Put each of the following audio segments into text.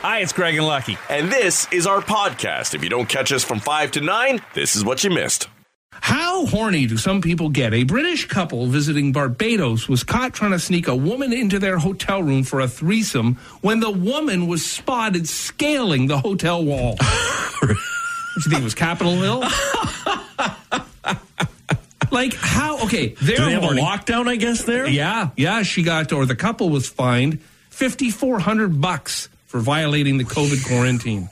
Hi, it's Greg and Lucky. And this is our podcast. If you don't catch us from 5 to 9, this is what you missed. How horny do some people get? A British couple visiting Barbados was caught trying to sneak a woman into their hotel room for a threesome when the woman was spotted scaling the hotel wall. What you think it was Capitol Hill? like how? Okay, they're Do they have a lockdown, I guess, there? Yeah, yeah. She got, or the couple was fined fifty four hundred bucks for violating the COVID quarantine.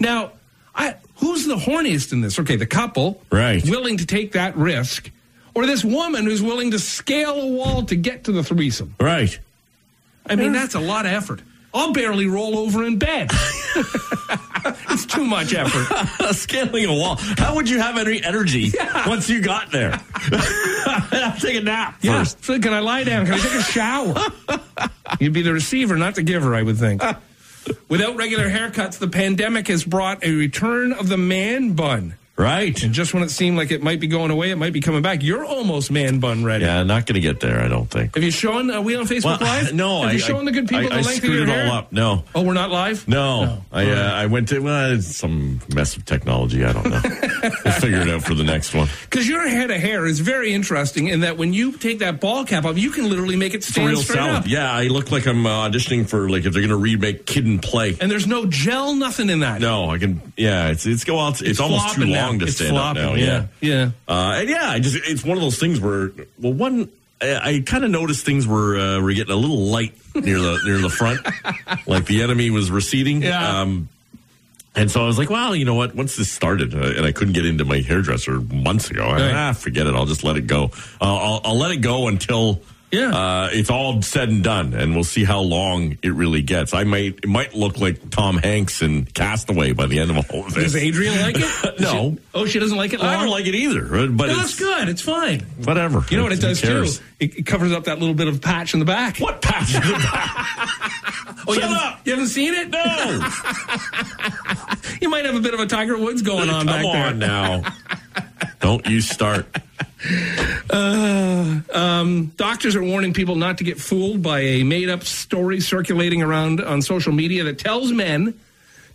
Now, I, who's the horniest in this? Okay, the couple, Right. willing to take that risk, or this woman who's willing to scale a wall to get to the threesome. Right. I mean, that's a lot of effort. I'll barely roll over in bed. it's too much effort. Scaling a wall. How would you have any energy once you got there? I'll take a nap Yeah. first. So can I lie down? Can I take a shower? You'd be the receiver, not the giver, I would think. Without regular haircuts, the pandemic has brought a return of the man bun. Right. And just when it seemed like it might be going away, it might be coming back. You're almost man bun ready. Yeah, not going to get there, I don't think. Have you shown uh, we on Facebook Live? no, Have I, you shown the good people I, the I length of screwed your it hair? all up. No. Oh, we're not live. No, I uh, I went to well, it's some mess of technology. I don't know. we'll figure it out for the next one. Because your head of hair is very interesting in that when you take that ball cap off, you can literally make it It's stand real straight salad. up. Yeah, I look like I'm uh, auditioning for like if they're going to remake Kid and Play. And there's no gel, nothing in that. No, I can. Yeah, it's it's go out. It's, almost too long. now. To It's stand up flopping, now. yeah, yeah. Uh, and yeah, I just it's one of those things where well, one I, I kind of noticed things were uh, were getting a little light near the near the front, like the enemy was receding. Yeah. Um, and so I was like, well, you know what? Once this started, uh, and I couldn't get into my hairdresser months ago, I, Right. ah, forget it. I'll just let it go. Uh, I'll, I'll let it go until Yeah. uh, it's all said and done, and we'll see how long it really gets. I might it might look like Tom Hanks in Castaway by the end of all of this. Does Adrian like it? No. She- oh, she doesn't like it. I don't like it either, but No, it's that's good. It's fine. whatever. You know what it does too? It, it covers up that little bit of patch in the back. What patch? in the back? Oh, you Shut haven't, up. You haven't seen it? No. You might have a bit of a Tiger Woods going on Come back there. on now. Don't you start. Uh, um, doctors are warning people not to get fooled by a made-up story circulating around on social media that tells men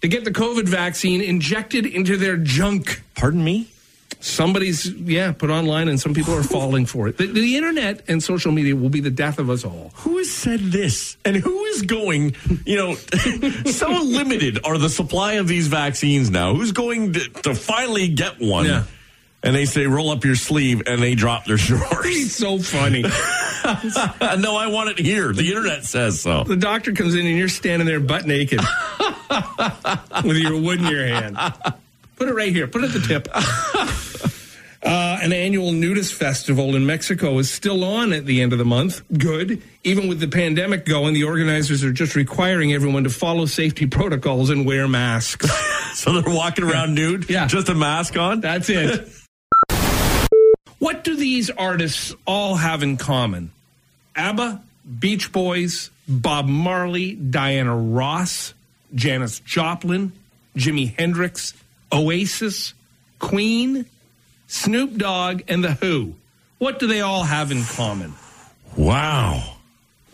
to get the COVID vaccine injected into their junk. Pardon me? Somebody's yeah put online, and some people are falling for it. The, the internet and social media will be the death of us all. Who has said this? And who is going, you know, so limited are the supply of these vaccines now? Who's going to, to finally get one? Yeah. And they say, roll up your sleeve, and they drop their It's drawers. so funny. no, I want it here. The internet says so. the doctor comes in and you're standing there butt naked with your wood in your hand. Put it right here. Put it at the tip. Uh, an annual nudist festival in Mexico is still on at the end of the month. Good. Even with the pandemic going, the organizers are just requiring everyone to follow safety protocols and wear masks. So they're walking around nude? Yeah. Just a mask on? That's it. What do these artists all have in common? ABBA, Beach Boys, Bob Marley, Diana Ross, Janis Joplin, Jimi Hendrix, Oasis, Queen, Snoop Dogg, and The Who. What do they all have in common? Wow.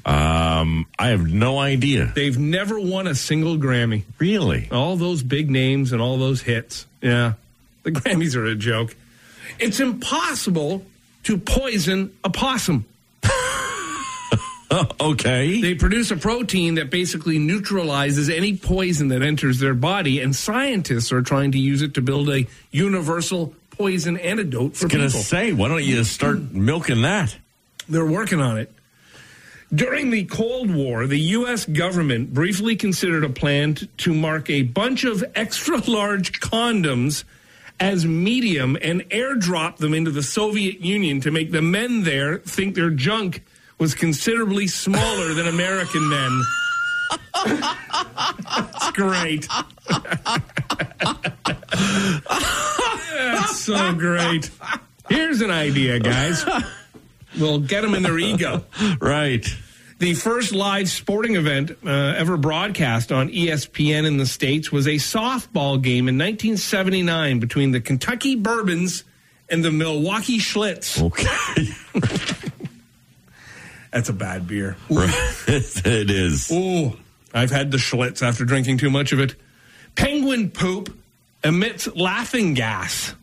Um, I have no idea. They've never won a single Grammy. Really? All those big names and all those hits. Yeah. The Grammys are a joke. It's impossible to poison a possum. Okay. They produce a protein that basically neutralizes any poison that enters their body, and scientists are trying to use it to build a universal poison antidote for I was gonna people. say, why don't you start mm. milking that? They're working on it. During the Cold War, the U.S. government briefly considered a plan to mark a bunch of extra large condoms as medium and airdrop them into the Soviet Union to make the men there think their junk was considerably smaller than American men. it's great. That's so great. Here's an idea, guys. We'll get them in their ego. Right. The first live sporting event uh, ever broadcast on ESPN in the States was a softball game in 1979 between the Kentucky Bourbons and the Milwaukee Schlitz. Okay. That's a bad beer. it is. Ooh. I've had the Schlitz after drinking too much of it. Penguin poop emits laughing gas.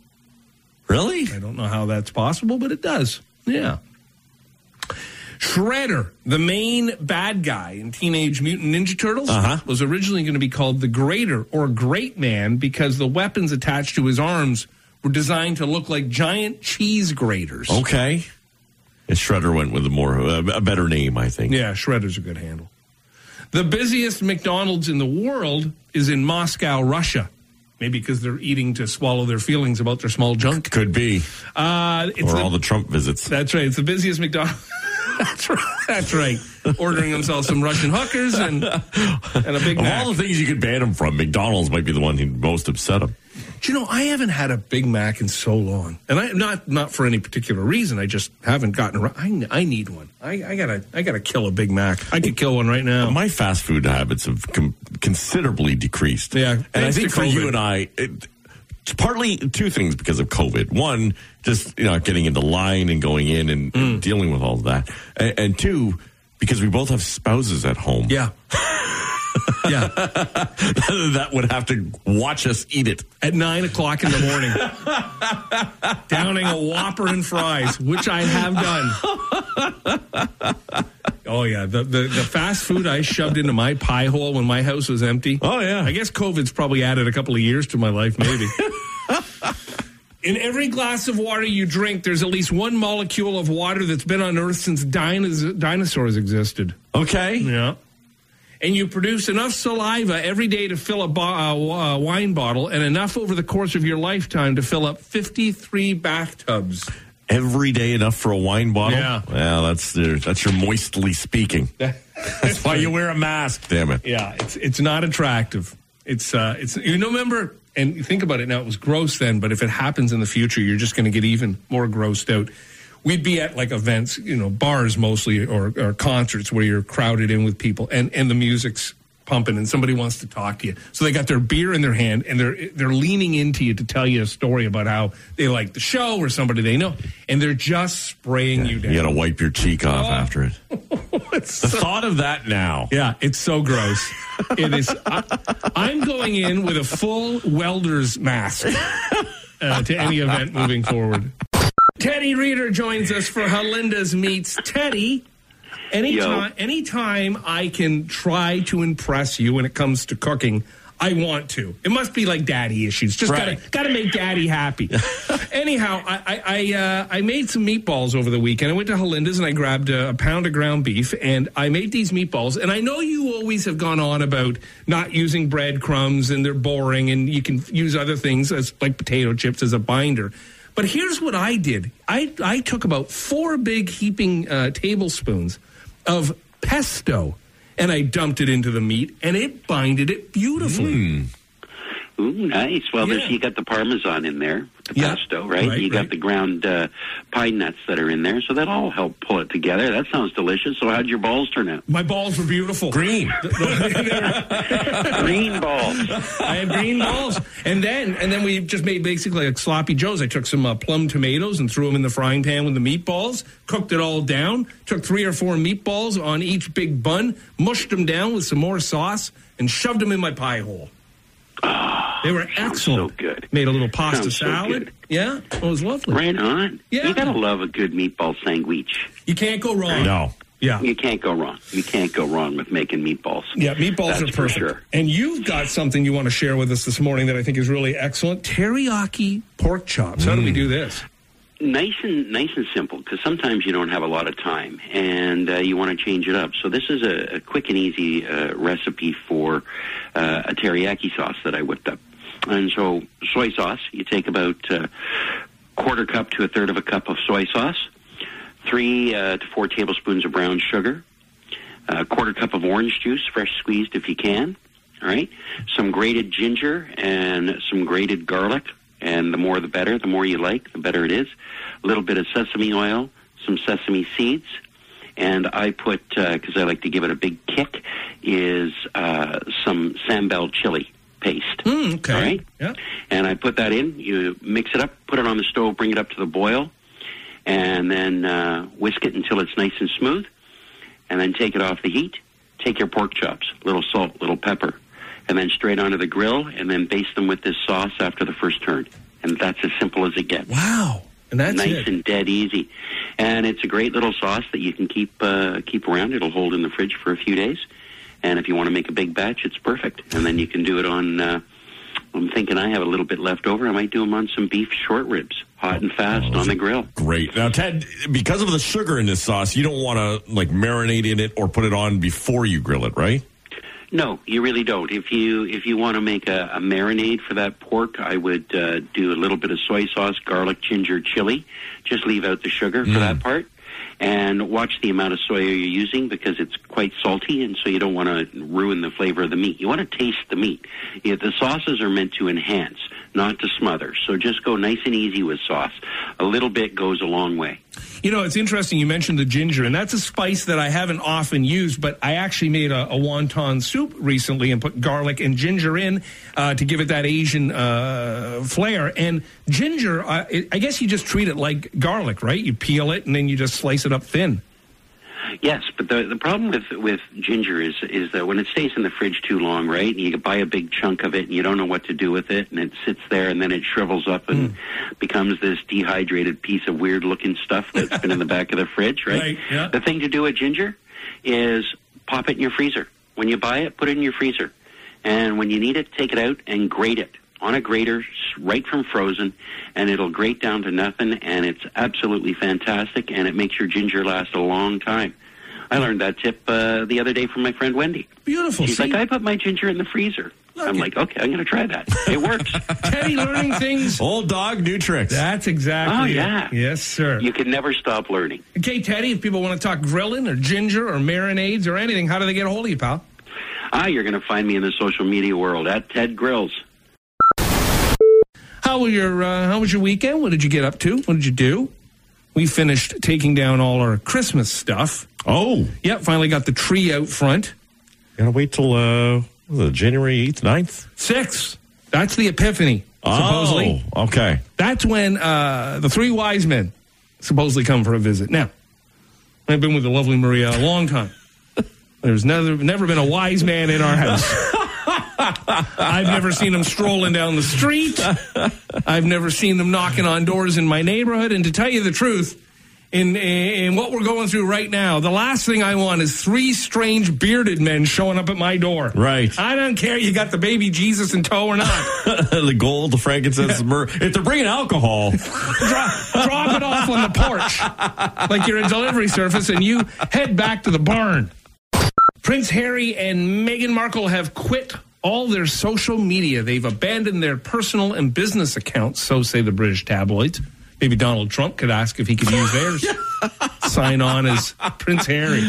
Really? I don't know how that's possible, but it does. Yeah. Shredder, the main bad guy in Teenage Mutant Ninja Turtles, Uh-huh. was originally going to be called the Greater or Great Man because the weapons attached to his arms were designed to look like giant cheese graters. Okay. And Shredder went with a more a better name, I think. Yeah, Shredder's a good handle. The busiest McDonald's in the world is in Moscow, Russia. Maybe because they're eating to swallow their feelings about their small junk. Could be. Uh, it's Or the- all the Trump visits. That's right. It's the busiest McDonald's. that's right. That's right. Ordering themselves some Russian hookers and and a Big Of Mac. all the things you could ban him from, McDonald's might be the one who most upset him. Do you know I haven't had a Big Mac in so long, and I not not for any particular reason. I just haven't gotten around. I, I need one. I, I gotta I gotta kill a Big Mac. I could kill one right now. My fast food habits have com- considerably decreased. Yeah, and I think to for you and I, it, it's partly two things because of COVID. One, just you know, getting into line and going in and, Mm. and dealing with all of that, and, and two, because we both have spouses at home Yeah. yeah. that would have to watch us eat it. At nine o'clock in the morning, downing a Whopper and fries, which I have done. Oh yeah, the, the the fast food I shoved into my pie hole when my house was empty. Oh, yeah. I guess COVID's probably added a couple of years to my life, maybe. In every glass of water you drink, there's at least one molecule of water that's been on Earth since dinos- dinosaurs existed. Okay. Yeah. And you produce enough saliva every day to fill a bo- uh, uh, wine bottle and enough over the course of your lifetime to fill up 53 bathtubs. Every day enough for a wine bottle. Yeah. Well, that's your, that's your moistly speaking. That's why you wear a mask. Damn it. Yeah, it's it's not attractive. It's uh it's you know remember and you think about it now it was gross then, but if it happens in the future, you're just going to get even more grossed out. We'd be at like events, you know, bars mostly or, or concerts where you're crowded in with people and and the music's pumping and somebody wants to talk to you. So they got their beer in their hand and they're they're leaning into you to tell you a story about how they like the show or somebody they know and they're just spraying you down. You got to wipe your cheek off Oh. after it. It's The so- thought of that now. Yeah, it's so gross. it is. I, I'm going in with a full welder's mask uh, to any event moving forward. Teddy Reader joins us for Halenda's Meats. Teddy, anytime, anytime I can try to impress you when it comes to cooking, I want to. It must be like daddy issues. Just Right. gotta gotta make daddy happy. Anyhow, I I I, uh, I made some meatballs over the weekend. I went to Halenda's and I grabbed a, a pound of ground beef and I made these meatballs. And I know you always have gone on about not using breadcrumbs and they're boring and you can use other things as like potato chips as a binder. But here's what I did. I I took about four big heaping uh, tablespoons of pesto and I dumped it into the meat and it binded it beautifully. Ooh, nice. Well, there's, you got the parmesan in there, the Yeah. pesto, right? Right, you got right. the ground uh, pine nuts that are in there, so that all help pull it together. That sounds delicious. So, how'd your balls turn out? My balls were beautiful. Green. Green balls. I had green balls, and then and then we just made basically like sloppy joes. I took some uh, plum tomatoes and threw them in the frying pan with the meatballs. Cooked it all down. Took three or four meatballs on each big bun, mushed them down with some more sauce, and shoved them in my pie hole. They were sounds excellent. so good. Made a little pasta Sounds salad. good. yeah, it was lovely. Right on. Yeah. You gotta love a good meatball sandwich. You can't go wrong. No. Yeah. You can't go wrong. You can't go wrong with making meatballs. Yeah, meatballs That's are for perfect. sure. And you've got something you want to share with us this morning that I think is really excellent. Teriyaki pork chops. How do we do this? nice and nice and simple because sometimes you don't have a lot of time and uh, you want to change it up. So this is a, a quick and easy uh, recipe for uh, a teriyaki sauce that I whipped up. And so soy sauce, you take about uh, quarter cup to a third of a cup of soy sauce, three uh, to four tablespoons of brown sugar, a quarter cup of orange juice, fresh squeezed if you can. All right, some grated ginger and some grated garlic, and the more the better. The more you like, the better it is. A little bit of sesame oil, some sesame seeds, and I put because I like to give it a big kick is uh, some sambal chili paste. Mm, okay. All right. Yeah. And I put that in. You mix it up, put it on the stove, bring it up to the boil, and then uh, whisk it until it's nice and smooth. And then take it off the heat. take your pork chops, little salt, little pepper, and then straight onto the grill, and then baste them with this sauce after the first turn. And that's as simple as it gets. Wow. And that's nice it. and dead easy. And it's a great little sauce that you can keep uh, keep around. It'll hold in the fridge for a few days. And if you want to make a big batch, it's perfect. And then you can do it on. Uh, I'm thinking I have a little bit left over. I might do them on some beef short ribs, hot and fast on the grill. Great. Now, Ted, because of the sugar in this sauce, you don't want to like marinate in it or put it on before you grill it, right? No, you really don't. If you if you want to make a, a marinade for that pork, I would uh, do a little bit of soy sauce, garlic, ginger, chili. Just leave out the sugar for that part, and watch the amount of soy you're using because it's quite salty, and so you don't want to ruin the flavor of the meat. You want to taste the meat. Yeah, the sauces are meant to enhance, not to smother. So just go nice and easy with sauce. A little bit goes a long way. You know, it's interesting you mentioned the ginger, and that's a spice that I haven't often used, but I actually made a, a wonton soup recently and put garlic and ginger in uh, to give it that Asian uh, flair. And ginger, it, I guess you just treat it like garlic, right? You peel it and then you just slice it up thin. Yes, but the the problem with with ginger is is that when it stays in the fridge too long, right? And you buy a big chunk of it and you don't know what to do with it, and it sits there and then it shrivels up and hmm. becomes this dehydrated piece of weird looking stuff that's been in the back of the fridge, right? Right, yeah. The thing to do with ginger is pop it in your freezer. When you buy it, put it in your freezer, and when you need it, take it out and grate it on a grater right from frozen and it'll grate down to nothing and it's absolutely fantastic and it makes your ginger last a long time i learned that tip uh, the other day from my friend wendy Beautiful. she's See? like i put my ginger in the freezer Look i'm it. like okay i'm going to try that it works Teddy learning things. Old dog, new tricks. That's exactly Oh, it. yeah. Yes, sir. you can never stop learning Okay, Teddy, if people want to talk grilling or ginger or marinades or anything, how do they get a hold of you, pal? ah you're going to find me in the social media world at ted grills How was your uh, How was your weekend? What did you get up to? What did you do? We finished taking down all our Christmas stuff. Oh, Yep, finally got the tree out front. gotta wait till uh, it, January 8th, 9th? Six. That's the Epiphany. Supposedly, Oh, okay. that's when uh, the three wise men supposedly come for a visit. Now, I've been with the lovely Maria a long time. There's never never been a wise man in our house. I've never seen them strolling down the street. I've never seen them knocking on doors in my neighborhood. And to tell you the truth, in in what we're going through right now, the last thing I want is three strange bearded men showing up at my door. Right. I don't care you got the baby Jesus in tow or not. the gold, the frankincense, the myrrh. If they're bringing alcohol, drop, drop it off on the porch like you're a delivery service and you head back to the barn. Prince Harry and Meghan Markle have quit all their social media. They've abandoned their personal and business accounts, so say the British tabloids. Maybe Donald Trump could ask if he could use theirs. Sign on as Prince Harry.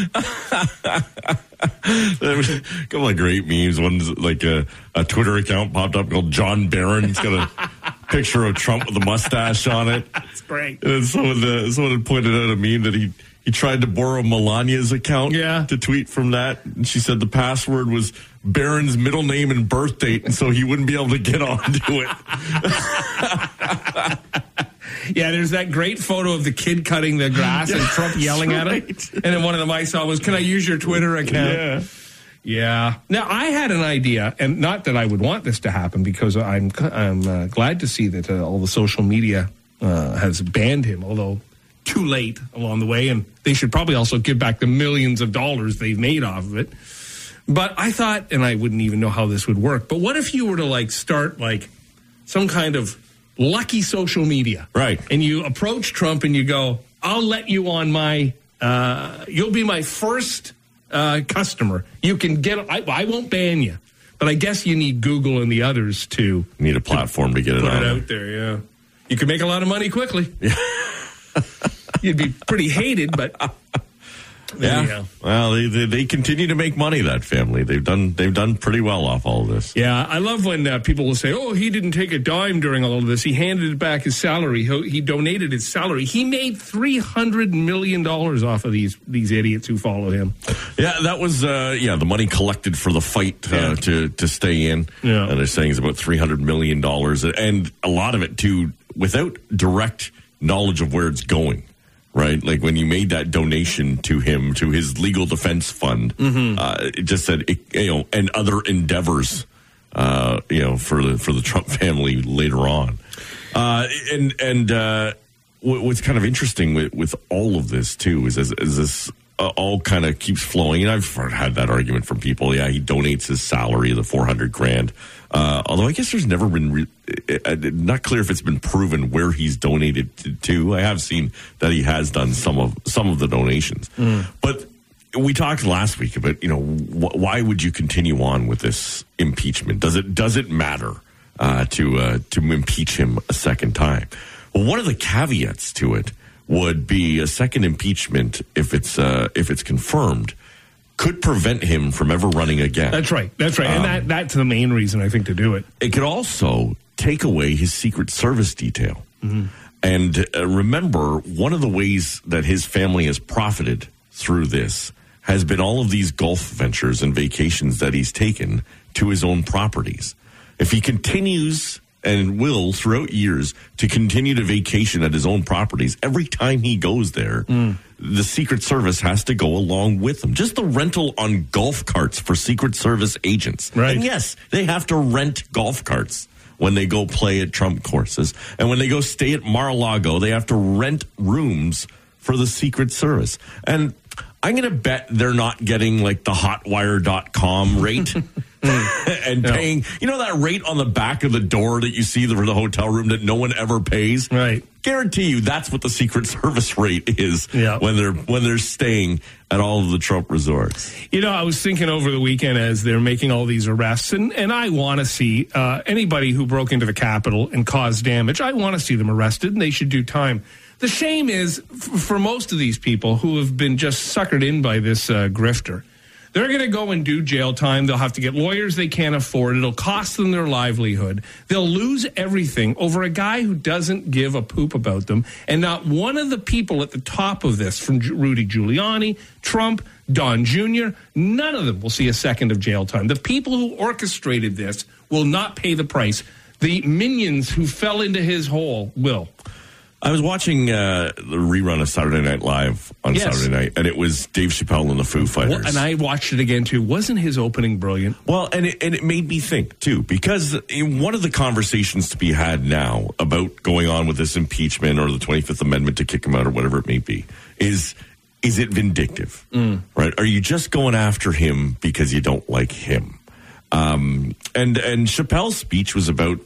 there was a couple of great memes. One's like a, a Twitter account popped up called John Barron. It's got a picture of Trump with a mustache on it. It's great. And then someone, uh, someone had pointed out a meme that he, he tried to borrow Melania's account Yeah. to tweet from that. And she said the password was Barron's middle name and birth date, and so he wouldn't be able to get onto it. Yeah, there's that great photo of the kid cutting the grass and Trump yelling at him. right. And then one of them I saw was, "Can I use your Twitter account?" Yeah. Yeah. Now I had an idea, and not that I would want this to happen because I'm I'm uh, glad to see that uh, all the social media uh, has banned him, although too late along the way, and they should probably also give back the millions of dollars they've made off of it. But I thought, and I wouldn't even know how this would work. But what if you were to like start like some kind of lucky social media, Right. And you approach Trump and you go, "I'll let you on my, uh, you'll be my first uh, customer. You can get. I, I won't ban you, but I guess you need Google and the others to Need a platform to get it put it out there. Yeah, you could make a lot of money quickly. Yeah. You'd be pretty hated, but there Yeah. Well, they, they they continue to make money. That family they've done they've done pretty well off all of this. Yeah, I love when uh, people will say, "Oh, he didn't take a dime during all of this. He handed back his salary. He, he donated his salary. He made three hundred million dollars off of these these idiots who follow him." Yeah, that was uh, yeah the money collected for the fight uh, Yeah. to to stay in. Yeah. and they're saying it's about three hundred million dollars, and a lot of it too without direct knowledge of where it's going. Right? Like when you made that donation to him to his legal defense fund, uh, it just said you know and other endeavors, uh, you know, for the for the Trump family later on, uh, and and uh, what- what's kind of interesting with with all of this too is as, as this. Uh, all kind of keeps flowing, and I've had that argument from people. Yeah, he donates his salary, the four hundred grand. Uh, although I guess there's never been re- not clear if it's been proven where he's donated to. I have seen that he has done some of some of the donations, but we talked last week about you know wh- why would you continue on with this impeachment? Does it does it matter uh, to uh, to impeach him a second time? Well, one of the caveats to it would be a second impeachment if it's uh, if it's confirmed could prevent him from ever running again. That's right. That's right. and that that's the main reason I think to do it. It could also take away his Secret Service detail. And uh, remember, one of the ways that his family has profited through this has been all of these golf ventures and vacations that he's taken to his own properties. If he continues and will throughout years to continue to vacation at his own properties, every time he goes there, the Secret Service has to go along with him. Just the rental on golf carts for Secret Service agents. Right. And yes, they have to rent golf carts when they go play at Trump courses. And when they go stay at Mar-a-Lago, they have to rent rooms for the Secret Service. And I'm going to bet they're not getting like the hotwire.com rate. and paying, you know, that rate on the back of the door that you see for the hotel room that no one ever pays. Right. Guarantee you, that's what the Secret Service rate is Yeah. when they're when they're staying at all of the Trump resorts. You know, I was thinking over the weekend as they're making all these arrests, and, and I want to see uh, anybody who broke into the Capitol and caused damage. I want to see them arrested, and they should do time. The shame is f- for most of these people who have been just suckered in by this uh, grifter. They're going to go and do jail time. They'll have to get lawyers they can't afford. It'll cost them their livelihood. They'll lose everything over a guy who doesn't give a poop about them. And not one of the people at the top of this, from Rudy Giuliani, Trump, Don Jr., none of them will see a second of jail time. The people who orchestrated this will not pay the price. The minions who fell into his hole will. I was watching uh, the rerun of Saturday Night Live on Yes. Saturday night, and it was Dave Chappelle and the Foo Fighters. Well, and I watched it again too. Wasn't his opening brilliant? Well, and it, and it made me think too, because in one of the conversations to be had now about going on with this impeachment or the Twenty Fifth Amendment to kick him out or whatever it may be is is it vindictive? Right? Are you just going after him because you don't like him? Um, and and Chappelle's speech was about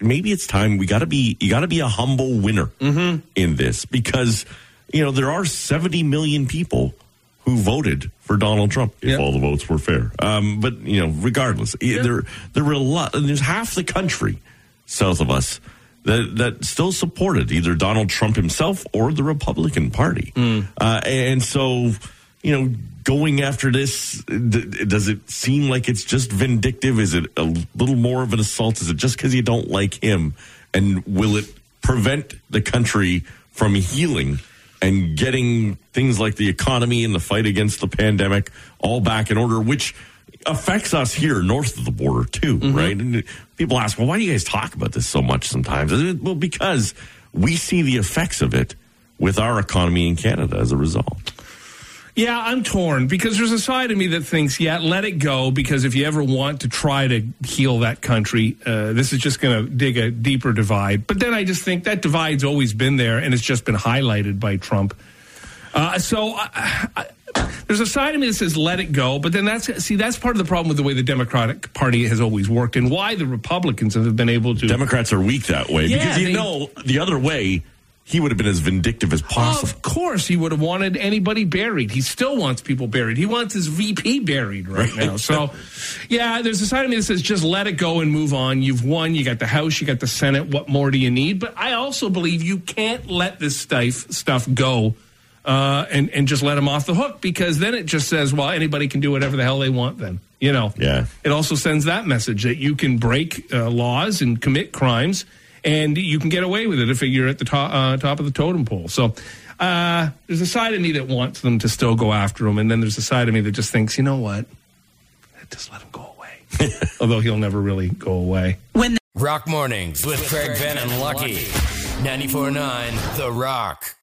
maybe it's time we got to be you got to be a humble winner in this because you know there are 70 million people who voted for Donald Trump if Yeah. all the votes were fair. Um, but you know, regardless, i- there there were a lot. And there's half the country south of us that that still supported either Donald Trump himself or the Republican Party. Uh, and so, you know, going after this, does it seem like it's just vindictive? Is it a little more of an assault? Is it just because you don't like him? And will it prevent the country from healing? and getting things like the economy and the fight against the pandemic all back in order, which affects us here north of the border too, mm-hmm. right? And people ask, well, why do you guys talk about this so much sometimes? Well, because we see the effects of it with our economy in Canada as a result. Yeah, I'm torn because there's a side of me that thinks, yeah, let it go because if you ever want to try to heal that country, uh, this is just going to dig a deeper divide. But then I just think that divide's always been there and it's just been highlighted by Trump. Uh, so I, I, there's a side of me that says let it go, but then that's see that's part of the problem with the way the Democratic Party has always worked and why the Republicans have been able to. Democrats are weak that way Yeah, because you they- know the other way he would have been as vindictive as possible. Of course, he would have wanted anybody buried. He still wants people buried. He wants his VP buried right, Right. now. So, yeah, there's a side of me that says just let it go and move on. You've won. You got the House. You got the Senate. What more do you need? But I also believe you can't let this stuff stuff go. Uh, and and just let him off the hook because then it just says, well, anybody can do whatever the hell they want. Then you know, Yeah. It also sends that message that you can break uh, laws and commit crimes, and you can get away with it if you're at the top uh, top of the totem pole. So uh, there's a side of me that wants them to still go after him, and then there's a side of me that just thinks, you know what, just let him go away. Although he'll never really go away. When Rock Mornings with Craig Ben and Lucky. 94.9 The Rock.